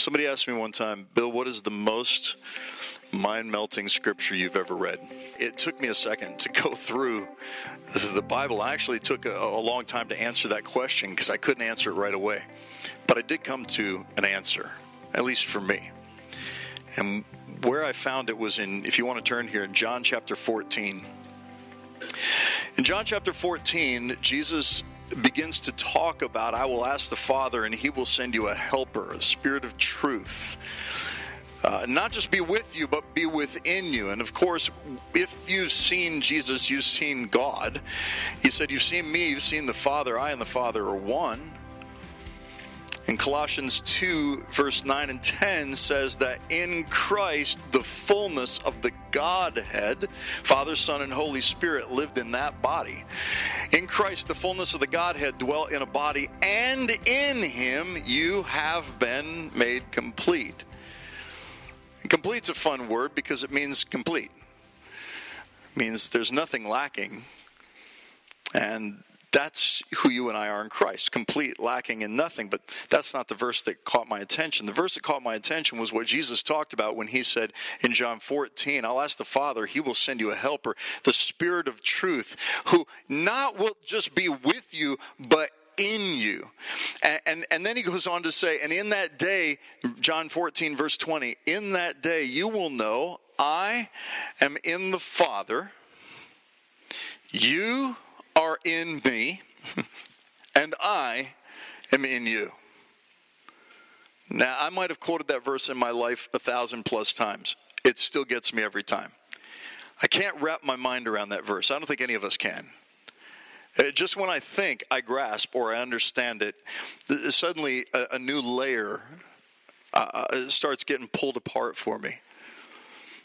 Somebody asked me one time, Bill, what is the most mind melting scripture you've ever read? It took me a second to go through the Bible. I actually took a, a long time to answer that question because I couldn't answer it right away. But I did come to an answer, at least for me. And where I found it was in, if you want to turn here, in John chapter 14. In John chapter 14, Jesus begins to talk about, I will ask the Father, and he will send you a helper, a spirit of truth. Uh, not just be with you, but be within you. And of course, if you've seen Jesus, you've seen God. He said, You've seen me, you've seen the Father. I and the Father are one. In Colossians 2, verse 9 and 10 says that in Christ, the fullness of the Godhead, Father, Son, and Holy Spirit, lived in that body. In Christ, the fullness of the Godhead dwelt in a body, and in Him you have been made complete. complete's a fun word because it means complete. It means there's nothing lacking. And that's who you and I are in Christ, complete, lacking in nothing. But that's not the verse that caught my attention. The verse that caught my attention was what Jesus talked about when he said in John 14, I'll ask the Father, he will send you a helper, the Spirit of truth, who not will just be with you, but in you. And, and, and, then he goes on to say, and in that day, John 14, verse 20, in that day you will know I am in the Father, you are in me, and I am in you. Now, I might have quoted that verse in my life a thousand plus times. It still gets me every time. I can't wrap my mind around that verse. I don't think any of us can. Uh, just when I think I grasp or I understand it, suddenly a, new layer uh, uh starts getting pulled apart for me.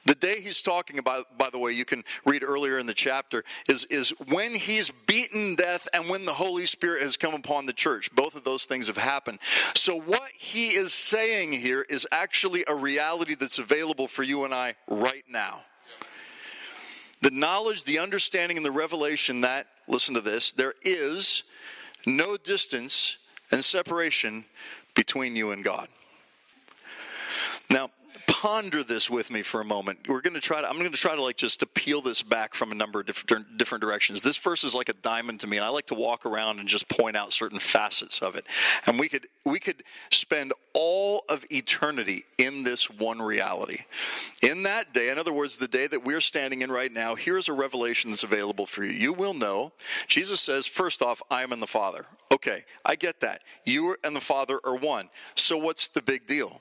The day he's talking about, by the way, you can read earlier in the chapter, is, is when he's beaten death and when the Holy Spirit has come upon the church. Both of those things have happened. So, what he is saying here is actually a reality that's available for you and I right now. The knowledge, the understanding, and the revelation that, listen to this, there is no distance and separation between you and God. Now, ponder this with me for a moment. We're going to try to, I'm going to try to like just to peel this back from a number of different, different directions. This verse is like a diamond to me, and I like to walk around and just point out certain facets of it. And we could, we could spend all of eternity in this one reality. In that day, in other words, the day that we're standing in right now, here's a revelation that's available for you. You will know. Jesus says, first off, I am in the Father. Okay, I get that. You and the Father are one. So what's the big deal?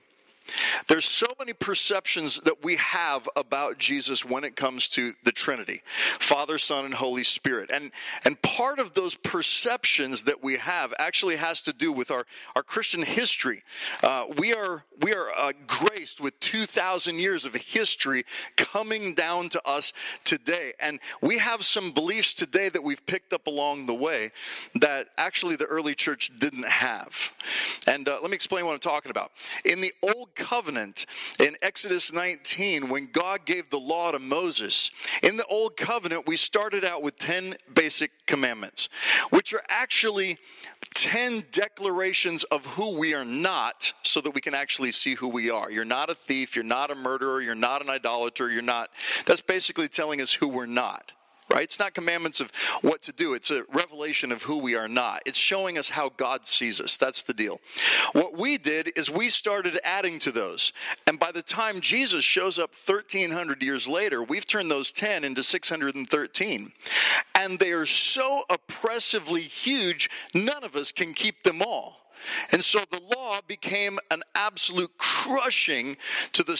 There's so many perceptions that we have about Jesus when it comes to the Trinity Father, Son, and Holy Spirit. And, and part of those perceptions that we have actually has to do with our, our Christian history. Uh, we are, we are uh, graced with 2,000 years of history coming down to us today. And we have some beliefs today that we've picked up along the way that actually the early church didn't have. And uh, let me explain what I'm talking about. In the Old covenant in Exodus 19 when God gave the law to Moses. In the old covenant, we started out with 10 basic commandments, which are actually 10 declarations of who we are not so that we can actually see who we are. You're not a thief, you're not a murderer, you're not an idolater, you're not. That's basically telling us who we're not right? It's not commandments of what to do, it's a revelation of who we are not. It's showing us how God sees us. That's the deal. What we did is we started adding to those. And by the time Jesus shows up 1,300 years later, we've turned those 10 into 613. And they are so oppressively huge, none of us can keep them all. And so the law became an absolute crushing to the,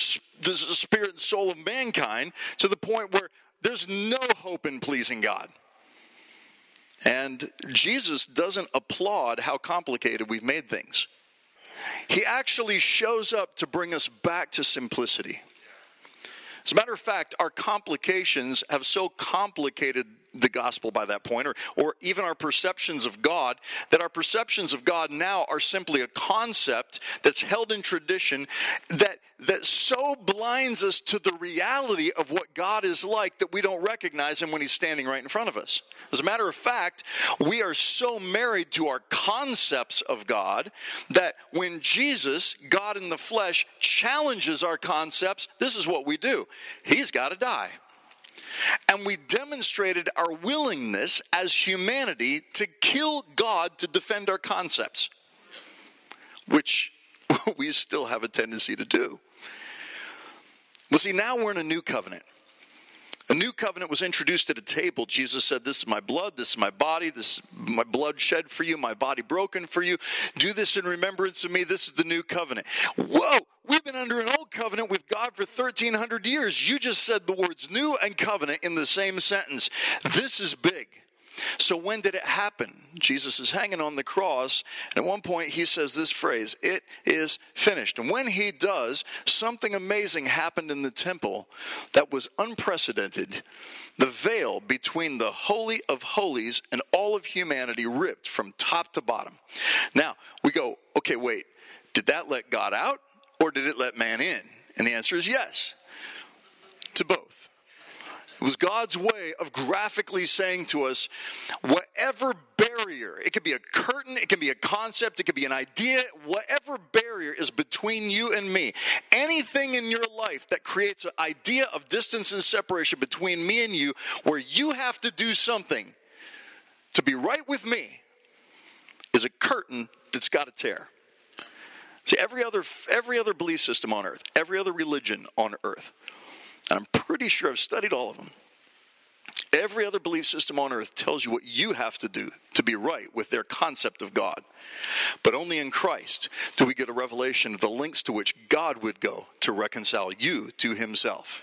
the, spirit and soul of mankind to the point where there's no hope in pleasing God. And Jesus doesn't applaud how complicated we've made things. He actually shows up to bring us back to simplicity. As a matter of fact, our complications have so complicated the gospel by that point, or, or even our perceptions of God, that our perceptions of God now are simply a concept that's held in tradition that, that so blinds us to the reality of what God is like that we don't recognize Him when He's standing right in front of us. As a matter of fact, we are so married to our concepts of God that when Jesus, God in the flesh, challenges our concepts, this is what we do He's got to die. And we demonstrated our willingness as humanity to kill God to defend our concepts, which we still have a tendency to do. Well, see, now we're in a new covenant. A new covenant was introduced at a table. Jesus said, This is my blood, this is my body, this is my blood shed for you, my body broken for you. Do this in remembrance of me. This is the new covenant. Whoa, we've been under an old covenant with God for 1,300 years. You just said the words new and covenant in the same sentence. This is big. So, when did it happen? Jesus is hanging on the cross, and at one point he says this phrase, It is finished. And when he does, something amazing happened in the temple that was unprecedented. The veil between the Holy of Holies and all of humanity ripped from top to bottom. Now, we go, okay, wait, did that let God out or did it let man in? And the answer is yes, to both. It was God's way of graphically saying to us whatever barrier, it could be a curtain, it can be a concept, it could be an idea, whatever barrier is between you and me, anything in your life that creates an idea of distance and separation between me and you, where you have to do something to be right with me, is a curtain that's got to tear. See, every other, every other belief system on earth, every other religion on earth, and I'm pretty sure I've studied all of them. Every other belief system on earth tells you what you have to do to be right with their concept of God. But only in Christ do we get a revelation of the lengths to which God would go to reconcile you to himself.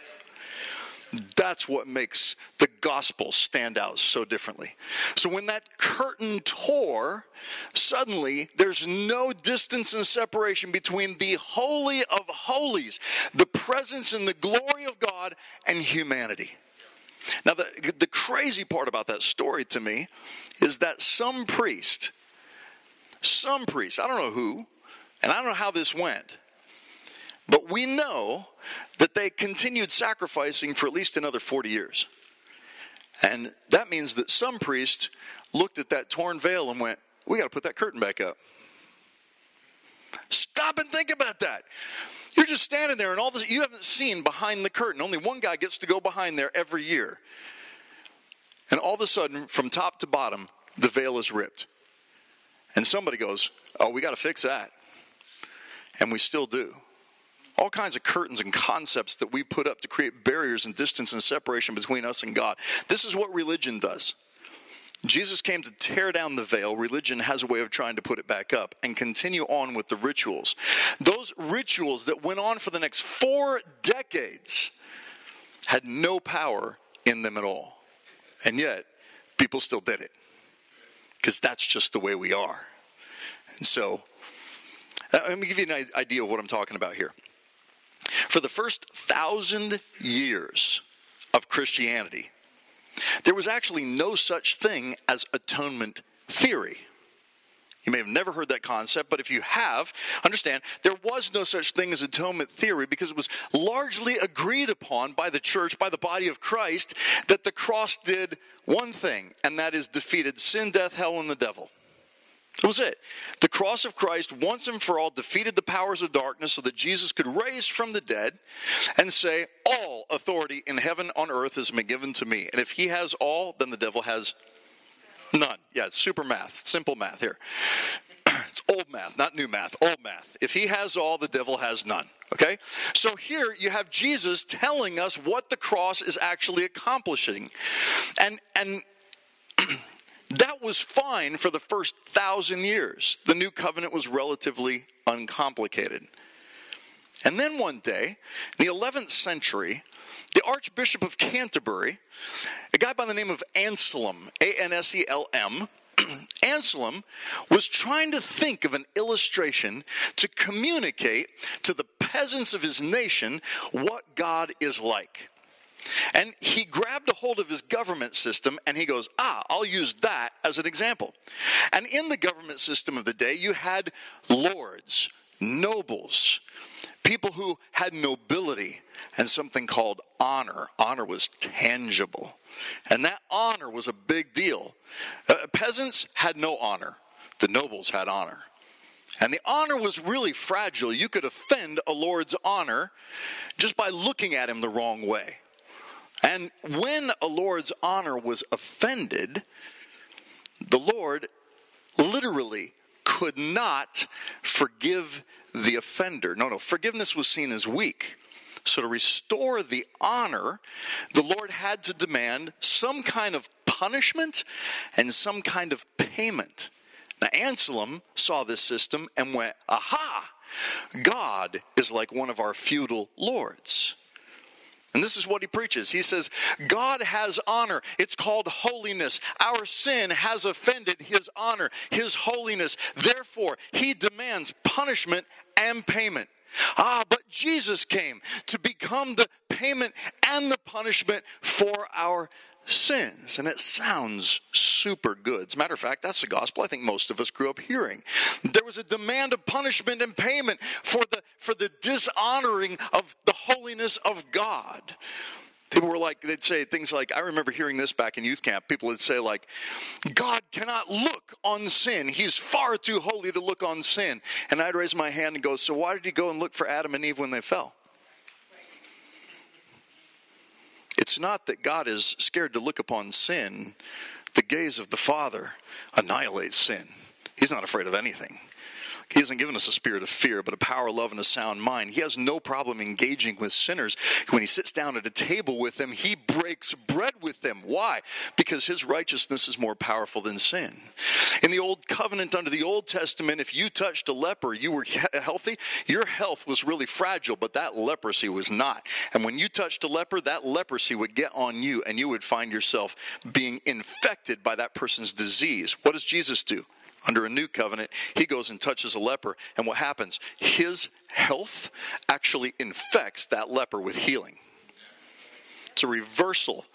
That's what makes the gospel stand out so differently. So when that curtain tore, suddenly there's no distance and separation between the holy of holies, the presence and the glory of God, and humanity. Now, the, the crazy part about that story to me is that some priest, some priest, I don't know who, and I don't know how this went, but we know that they continued sacrificing for at least another 40 years. And that means that some priest looked at that torn veil and went, We got to put that curtain back up. Stop and think about that. You're just standing there and all this, you haven't seen behind the curtain. Only one guy gets to go behind there every year. And all of a sudden, from top to bottom, the veil is ripped. And somebody goes, Oh, we got to fix that. And we still do all kinds of curtains and concepts that we put up to create barriers and distance and separation between us and God. This is what religion does. Jesus came to tear down the veil. Religion has a way of trying to put it back up and continue on with the rituals. Those rituals that went on for the next four decades had no power in them at all. And yet, people still did it because that's just the way we are. And so, uh, let me give you an idea of what I'm talking about here. For the first thousand years of Christianity, there was actually no such thing as atonement theory. You may have never heard that concept, but if you have, understand there was no such thing as atonement theory because it was largely agreed upon by the church, by the body of Christ, that the cross did one thing, and that is defeated sin, death, hell, and the devil. That was it. The cross of Christ once and for all defeated the powers of darkness so that Jesus could raise from the dead and say, All authority in heaven on earth has been given to me. And if he has all, then the devil has none. Yeah, it's super math, simple math here. it's old math, not new math, old math. If he has all, the devil has none. Okay? So here you have Jesus telling us what the cross is actually accomplishing. And and That was fine for the first thousand years. The new covenant was relatively uncomplicated. And then one day, in the 11th century, the Archbishop of Canterbury, a guy by the name of Anselm, A N S E L M, Anselm was trying to think of an illustration to communicate to the peasants of his nation what God is like. And he grabbed a hold of his government system and he goes, Ah, I'll use that as an example. And in the government system of the day, you had lords, nobles, people who had nobility and something called honor. Honor was tangible. And that honor was a big deal. Uh, peasants had no honor, the nobles had honor. And the honor was really fragile. You could offend a lord's honor just by looking at him the wrong way. And when a lord's honor was offended, the Lord literally could not forgive the offender. No, no, forgiveness was seen as weak. So, to restore the honor, the Lord had to demand some kind of punishment and some kind of payment. Now, Anselm saw this system and went, Aha! God is like one of our feudal lords. And this is what he preaches. He says, God has honor. It's called holiness. Our sin has offended his honor, his holiness. Therefore, he demands punishment and payment. Ah, but Jesus came to become the payment and the punishment for our sins. And it sounds super good. As a matter of fact, that's the gospel I think most of us grew up hearing. There was a demand of punishment and payment for the, for the dishonoring of the holiness of God. People were like, they'd say things like, I remember hearing this back in youth camp. People would say, like, God cannot look on sin. He's far too holy to look on sin. And I'd raise my hand and go, So why did he go and look for Adam and Eve when they fell? It's not that God is scared to look upon sin. The gaze of the Father annihilates sin. He's not afraid of anything. He hasn't given us a spirit of fear, but a power, love, and a sound mind. He has no problem engaging with sinners. When he sits down at a table with them, he breaks bread with them. Why? Because his righteousness is more powerful than sin. In the Old Covenant, under the Old Testament, if you touched a leper, you were healthy. Your health was really fragile, but that leprosy was not. And when you touched a leper, that leprosy would get on you, and you would find yourself being infected by that person's disease. What does Jesus do? Under a new covenant, he goes and touches a leper. And what happens? His health actually infects that leper with healing. It's a reversal,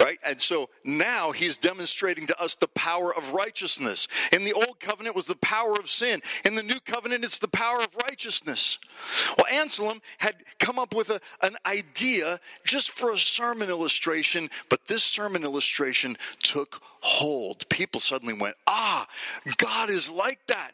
right? And so now he's demonstrating to us the power of righteousness. In the old covenant was the power of sin. In the new covenant, it's the power of righteousness. Well, Anselm had come up with a, an idea just for a sermon illustration, but this sermon illustration took hold. People suddenly went, ah, God is like that.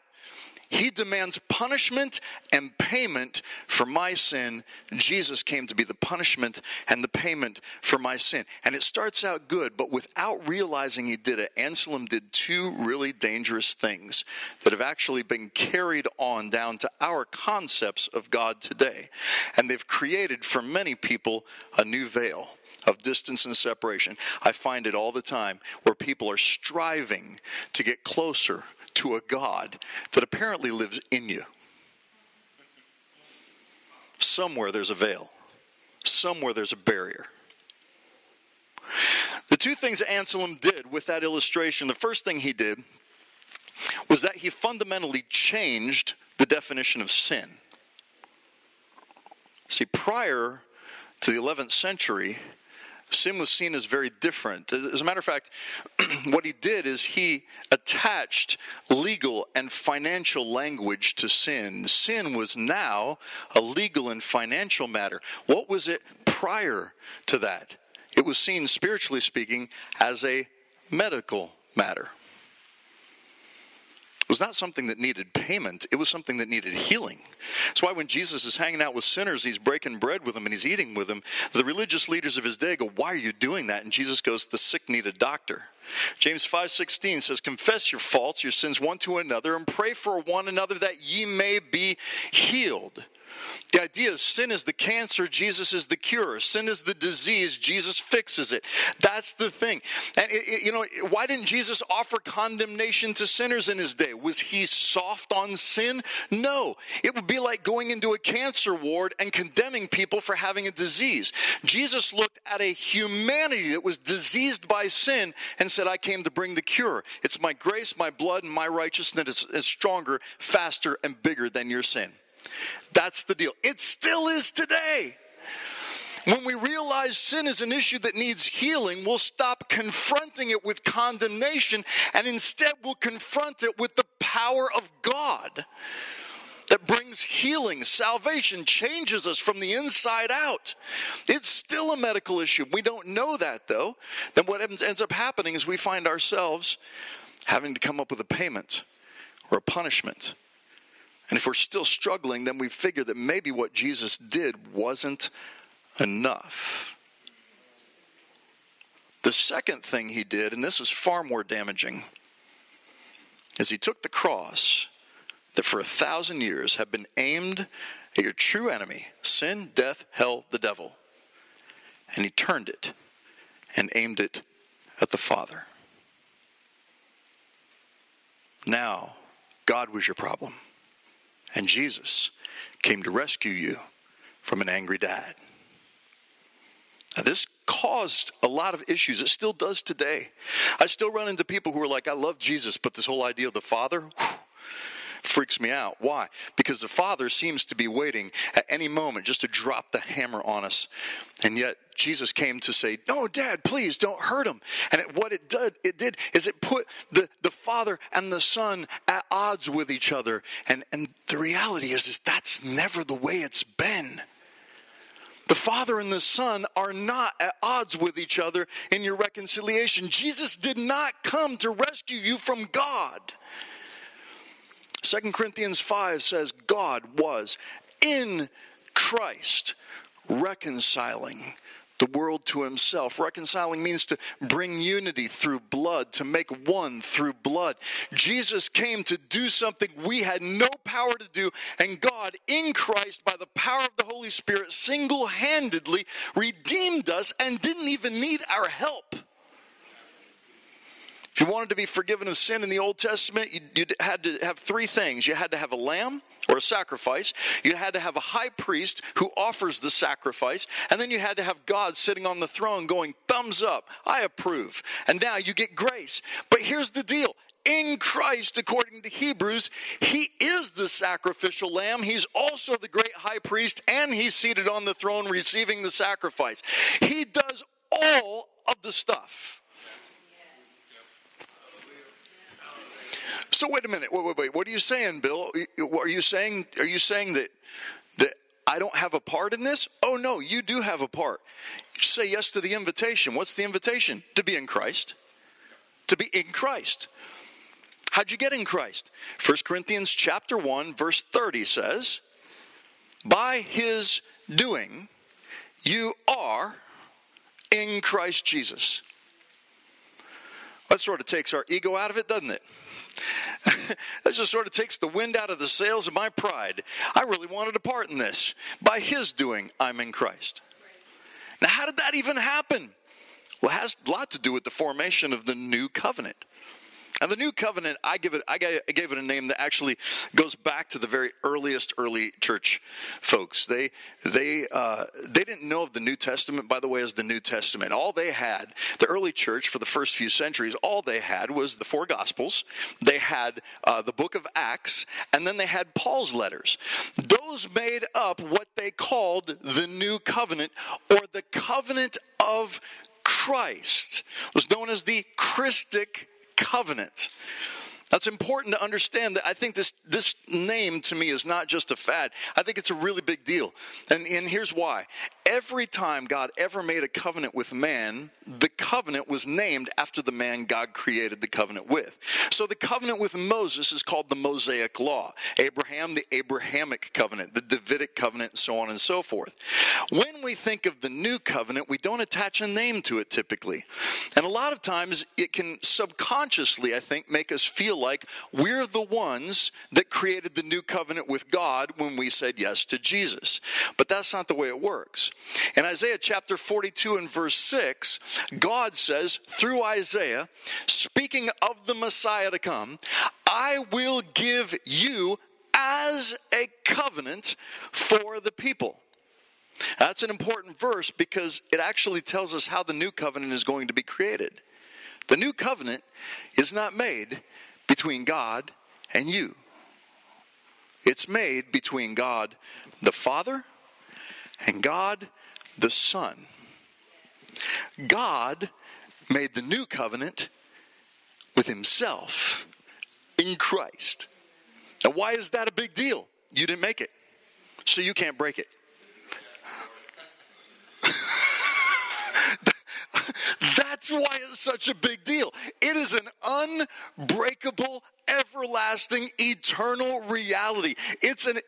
He demands punishment and payment for my sin. Jesus came to be the punishment and the payment for my sin. And it starts out good, but without realizing he did it, Anselm did two really dangerous things that have actually been carried on down to our concepts of God today. And they've created for many people a new veil of distance and separation. I find it all the time where people are striving to get closer to a God that apparently lives in you. Somewhere there's a veil, somewhere there's a barrier. The two things Anselm did with that illustration the first thing he did was that he fundamentally changed the definition of sin. See, prior to the 11th century, sin was seen as very different. As a matter of fact, what he did is he attached legal and financial language to sin. Sin was now a legal and financial matter. What was it prior to that? It was seen, spiritually speaking, as a medical matter was not something that needed payment, it was something that needed healing. That's why when Jesus is hanging out with sinners, he's breaking bread with them and he's eating with them. The religious leaders of his day go, Why are you doing that? And Jesus goes, The sick need a doctor. James 5:16 says confess your faults your sins one to another and pray for one another that ye may be healed. The idea is sin is the cancer, Jesus is the cure. Sin is the disease, Jesus fixes it. That's the thing. And, it, it, you know, why didn't Jesus offer condemnation to sinners in his day? Was he soft on sin? No. It would be like going into a cancer ward and condemning people for having a disease. Jesus looked at a humanity that was diseased by sin and said, I came to bring the cure. It's my grace, my blood, and my righteousness is, is stronger, faster, and bigger than your sin. That's the deal. It still is today. When we realize sin is an issue that needs healing, we'll stop confronting it with condemnation and instead we'll confront it with the power of God that brings healing, salvation, changes us from the inside out. It's still a medical issue. We don't know that though. Then what ends up happening is we find ourselves having to come up with a payment or a punishment. And if we're still struggling, then we figure that maybe what Jesus did wasn't enough. The second thing he did, and this is far more damaging, is he took the cross that for a thousand years had been aimed at your true enemy sin, death, hell, the devil and he turned it and aimed it at the Father. Now, God was your problem, and Jesus came to rescue you from an angry dad. Now, this caused a lot of issues. It still does today. I still run into people who are like, I love Jesus, but this whole idea of the Father, whew, freaks me out. Why? Because the Father seems to be waiting at any moment just to drop the hammer on us. And yet Jesus came to say, No, Dad, please don't hurt him. And it, what it did, it did is it put the, the Father and the Son at odds with each other. And, and the reality is, is that's never the way it's been. The Father and the Son are not at odds with each other in your reconciliation. Jesus did not come to rescue you from God. 2 Corinthians 5 says God was in Christ reconciling the world to himself. Reconciling means to bring unity through blood, to make one through blood. Jesus came to do something we had no power to do, and God, in Christ, by the power of the Holy Spirit, single handedly redeemed us and didn't even need our help. If you wanted to be forgiven of sin in the Old Testament, you, you, had to have three things. You had to have a lamb or a sacrifice, you had to have a high priest who offers the sacrifice, and then you had to have God sitting on the throne going, thumbs up, I approve. And now you get grace. But here's the deal in Christ, according to Hebrews, he is the sacrificial lamb. He's also the great high priest, and he's seated on the throne receiving the sacrifice. He does all of the stuff. So wait a minute. Wait, wait, wait. What are you saying, Bill? Are you saying are you saying that that I don't have a part in this? Oh no, you do have a part. Say yes to the invitation. What's the invitation? To be in Christ. To be in Christ. How'd you get in Christ? 1 Corinthians chapter 1 verse 30 says, "By his doing you are in Christ Jesus." That sort of takes our ego out of it, doesn't it? that just sort of takes the wind out of the sails of my pride. I really wanted a part in this. By his doing, I'm in Christ. Now, how did that even happen? Well, it has a lot to do with the formation of the new covenant. And the new covenant, I give it, I gave it a name that actually goes back to the very earliest early church folks. They, they, uh, they didn't know of the New Testament, by the way, as the New Testament. All they had, the early church for the first few centuries, all they had was the four Gospels. They had uh, the Book of Acts, and then they had Paul's letters. Those made up what they called the New Covenant, or the covenant of Christ. It was known as the Christic covenant. That's important to understand that I think this, this name to me is not just a fad. I think it's a really big deal. And, and here's why. Every time God ever made a covenant with man, the covenant was named after the man God created the covenant with. So the covenant with Moses is called the Mosaic Law. Abraham, the Abrahamic covenant, the Davidic covenant, and so on and so forth. When we think of the new covenant, we don't attach a name to it typically. And a lot of times it can subconsciously, I think, make us feel like we're the ones that created the new covenant with God when we said yes to Jesus. But that's not the way it works. In Isaiah chapter 42 and verse 6, God says through Isaiah, speaking of the Messiah to come, I will give you as a covenant for the people. That's an important verse because it actually tells us how the new covenant is going to be created. The new covenant is not made between God and you. It's made between God the Father and God the Son. God made the new covenant with Himself in Christ. Now, why is that a big deal? You didn't make it, so you can't break it. That's why it's such a big deal. It is an unbreakable, everlasting, eternal reality. It's an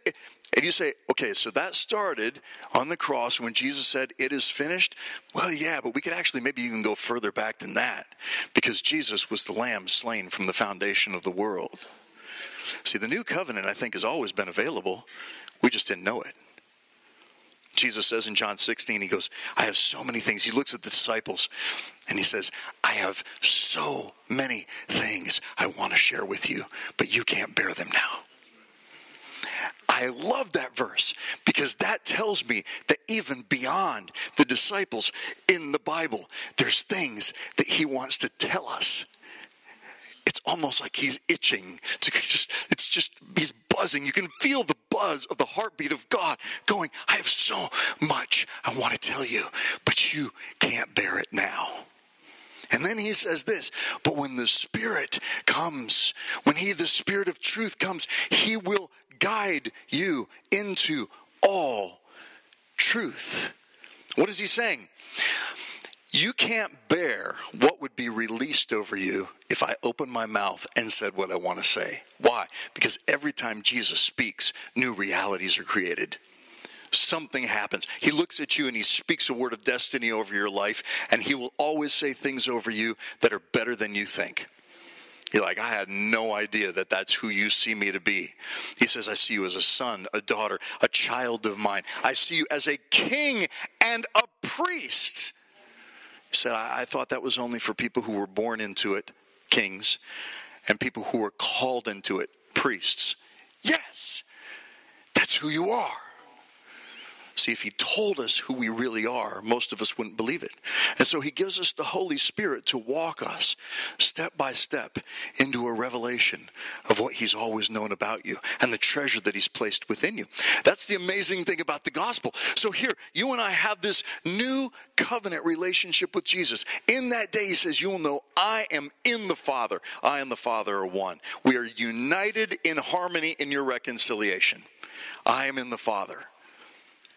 and you say, okay, so that started on the cross when Jesus said, It is finished. Well, yeah, but we could actually maybe even go further back than that because Jesus was the lamb slain from the foundation of the world. See, the new covenant, I think, has always been available. We just didn't know it. Jesus says in John 16, he goes, I have so many things. He looks at the disciples and he says, I have so many things I want to share with you, but you can't bear them now. I love that verse because that tells me that even beyond the disciples in the Bible, there's things that he wants to tell us. It's almost like he's itching to just, it's just, he's buzzing. You can feel the of the heartbeat of God going, I have so much I want to tell you, but you can't bear it now. And then he says this, but when the Spirit comes, when he, the Spirit of truth comes, he will guide you into all truth. What is he saying? You can't bear what would be released over you if I opened my mouth and said what I want to say. Why? Because every time Jesus speaks, new realities are created. Something happens. He looks at you and he speaks a word of destiny over your life, and he will always say things over you that are better than you think. You're like, I had no idea that that's who you see me to be. He says, I see you as a son, a daughter, a child of mine. I see you as a king and a priest. He said, I, I thought that was only for people who were born into it, kings, and people who were called into it, priests. Yes, that's who you are. See, if he told us who we really are, most of us wouldn't believe it. And so he gives us the Holy Spirit to walk us step by step into a revelation of what he's always known about you and the treasure that he's placed within you. That's the amazing thing about the gospel. So here, you and I have this new covenant relationship with Jesus. In that day, he says, You'll know I am in the Father. I and the Father are one. We are united in harmony in your reconciliation. I am in the Father.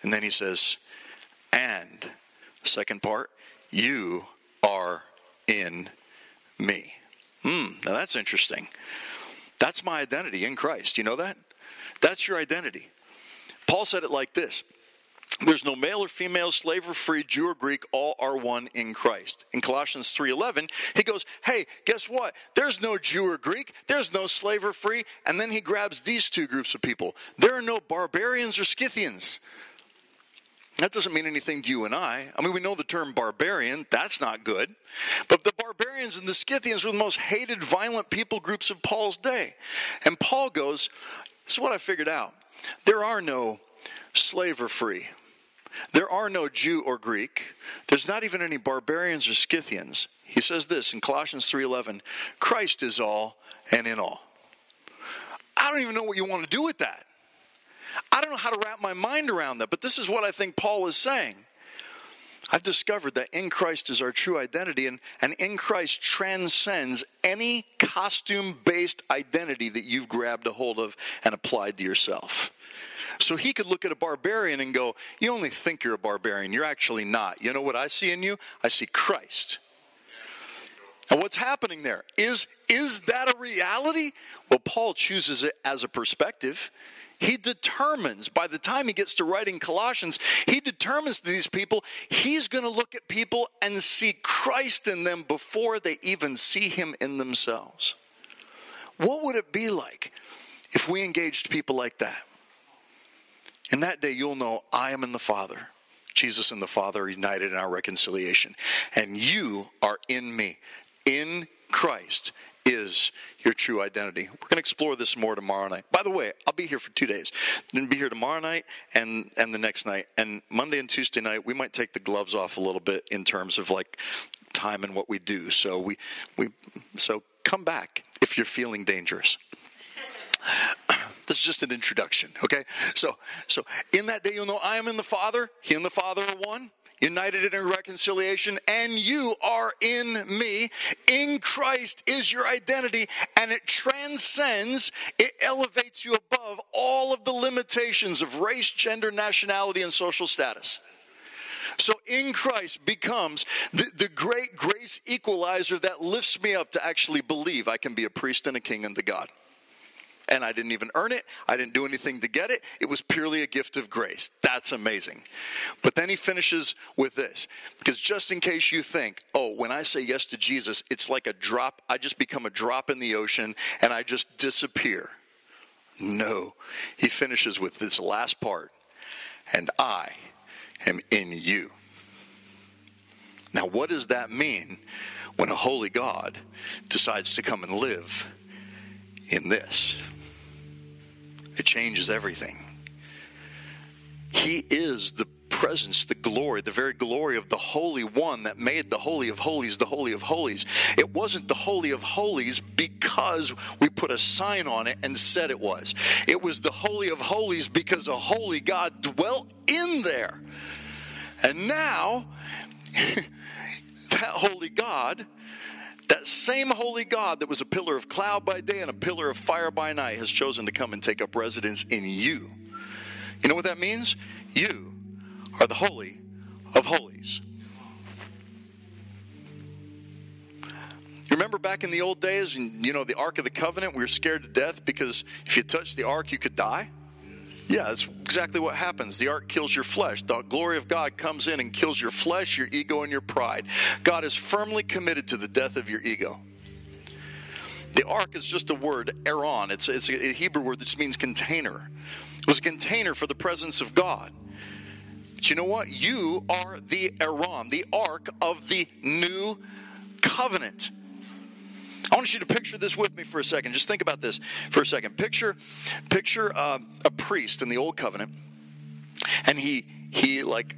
And then he says, and, second part, you are in me. Hmm, now that's interesting. That's my identity in Christ. You know that? That's your identity. Paul said it like this there's no male or female, slave or free, Jew or Greek, all are one in Christ. In Colossians 3:11, he goes, "Hey, guess what? There's no Jew or Greek, there's no slave or free." And then he grabs these two groups of people. There are no barbarians or Scythians. That doesn't mean anything to you and I. I mean, we know the term barbarian, that's not good. But the barbarians and the Scythians were the most hated, violent people groups of Paul's day. And Paul goes, This is what I figured out. There are no slave or free. There are no Jew or Greek. There's not even any barbarians or Scythians. He says this in Colossians 3:11, Christ is all and in all. I don't even know what you want to do with that. I don't know how to wrap my mind around that, but this is what I think Paul is saying. I've discovered that in Christ is our true identity, and, and in Christ transcends any costume based identity that you've grabbed a hold of and applied to yourself. So he could look at a barbarian and go, You only think you're a barbarian. You're actually not. You know what I see in you? I see Christ. And what's happening there? Is, is that a reality? Well, Paul chooses it as a perspective. He determines, by the time he gets to writing Colossians, he determines these people, he's going to look at people and see Christ in them before they even see him in themselves. What would it be like if we engaged people like that? In that day, you'll know I am in the Father. Jesus and the Father are united in our reconciliation. And you are in me. In Christ is your true identity. We're going to explore this more tomorrow night. By the way, I'll be here for two days. I'll be here tomorrow night and, and the next night. And Monday and Tuesday night, we might take the gloves off a little bit in terms of like time and what we do. So we, we so come back if you're feeling dangerous. this is just an introduction, okay? So, so in that day you'll know I am in the Father, He and the Father are one. United in reconciliation, and you are in me. In Christ is your identity, and it transcends, it elevates you above all of the limitations of race, gender, nationality, and social status. So in Christ becomes the, the great grace equalizer that lifts me up to actually believe I can be a priest and a king unto God and I didn't even earn it. I didn't do anything to get it. It was purely a gift of grace. That's amazing. But then he finishes with this because just in case you think, oh, when I say yes to Jesus, it's like a drop, I just become a drop in the ocean and I just disappear. No. He finishes with this last part and I am in you. Now, what does that mean when a holy God decides to come and live in this? It changes everything. He is the presence, the glory, the very glory of the Holy One that made the Holy of Holies the Holy of Holies. It wasn't the Holy of Holies because we put a sign on it and said it was. It was the Holy of Holies because a holy God dwelt in there. And now, that holy God, that same holy God that was a pillar of cloud by day and a pillar of fire by night has chosen to come and take up residence in you. You know what that means? You are the holy of holies. Remember back in the old days, you know, the Ark of the Covenant, we were scared to death because if you touched the Ark, you could die? Yeah, that's exactly what happens. The ark kills your flesh. The glory of God comes in and kills your flesh, your ego, and your pride. God is firmly committed to the death of your ego. The ark is just a word, aron. It's, it's a Hebrew word that just means container. It was a container for the presence of God. But you know what? You are the aron, the ark of the new covenant. I want you to picture this with me for a second. Just think about this for a second. Picture, picture uh, a priest in the old covenant, and he he like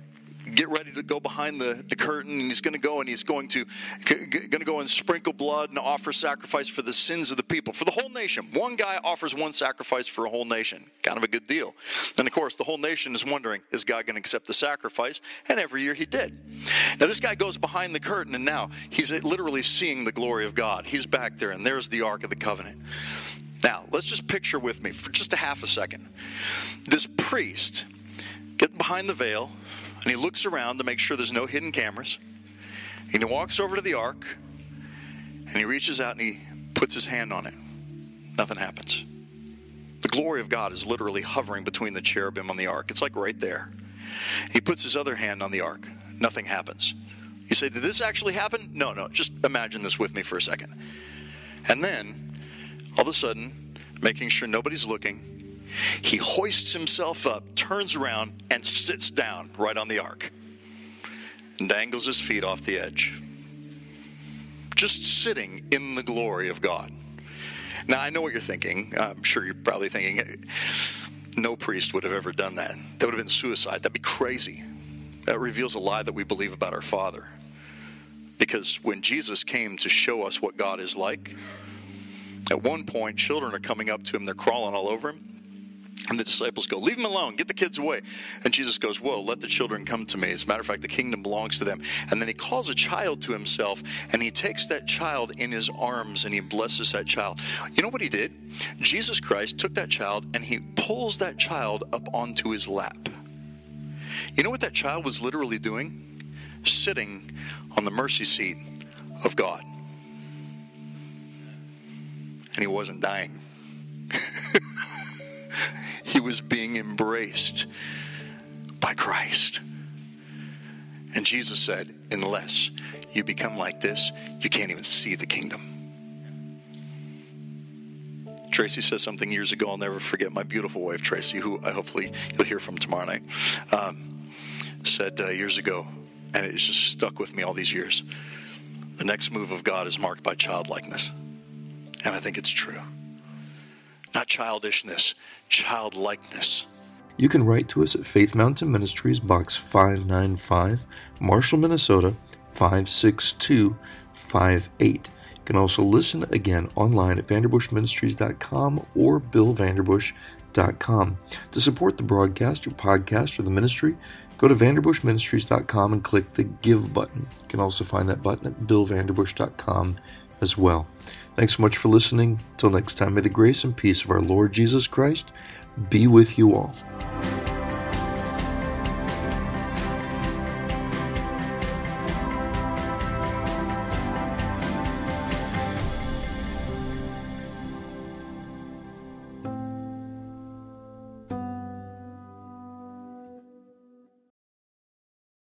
get ready to go behind the, the curtain and he's going to go and he's going to going to go and sprinkle blood and offer sacrifice for the sins of the people. For the whole nation. One guy offers one sacrifice for a whole nation. Kind of a good deal. And of course the whole nation is wondering is god going to accept the sacrifice? And every year he did. Now this guy goes behind the curtain and now he's literally seeing the glory of god. He's back there and there's the ark of the covenant. Now let's just picture with me for just a half a second. This priest getting behind the veil and he looks around to make sure there's no hidden cameras. And he walks over to the ark and he reaches out and he puts his hand on it. Nothing happens. The glory of God is literally hovering between the cherubim on the ark. It's like right there. He puts his other hand on the ark. Nothing happens. You say, Did this actually happen? No, no. Just imagine this with me for a second. And then, all of a sudden, making sure nobody's looking, he hoists himself up, turns around, and sits down right on the ark and dangles his feet off the edge. Just sitting in the glory of God. Now, I know what you're thinking. I'm sure you're probably thinking, no priest would have ever done that. That would have been suicide. That'd be crazy. That reveals a lie that we believe about our Father. Because when Jesus came to show us what God is like, at one point, children are coming up to him, they're crawling all over him. And the disciples go, Leave them alone, get the kids away. And Jesus goes, Whoa, let the children come to me. As a matter of fact, the kingdom belongs to them. And then he calls a child to himself and he takes that child in his arms and he blesses that child. You know what he did? Jesus Christ took that child and he pulls that child up onto his lap. You know what that child was literally doing? Sitting on the mercy seat of God. And he wasn't dying. he was being embraced by Christ. And Jesus said, Unless you become like this, you can't even see the kingdom. Tracy said something years ago, I'll never forget. My beautiful wife, Tracy, who I hopefully you'll hear from tomorrow night, um, said uh, years ago, and it's just stuck with me all these years. The next move of God is marked by childlikeness. And I think it's true. Not childishness, childlikeness. You can write to us at Faith Mountain Ministries, Box 595, Marshall, Minnesota 56258. You can also listen again online at vanderbushministries.com or billvanderbush.com. To support the broadcast or podcast or the ministry, go to vanderbushministries.com and click the Give button. You can also find that button at billvanderbush.com as well. Thanks so much for listening. Till next time, may the grace and peace of our Lord Jesus Christ be with you all.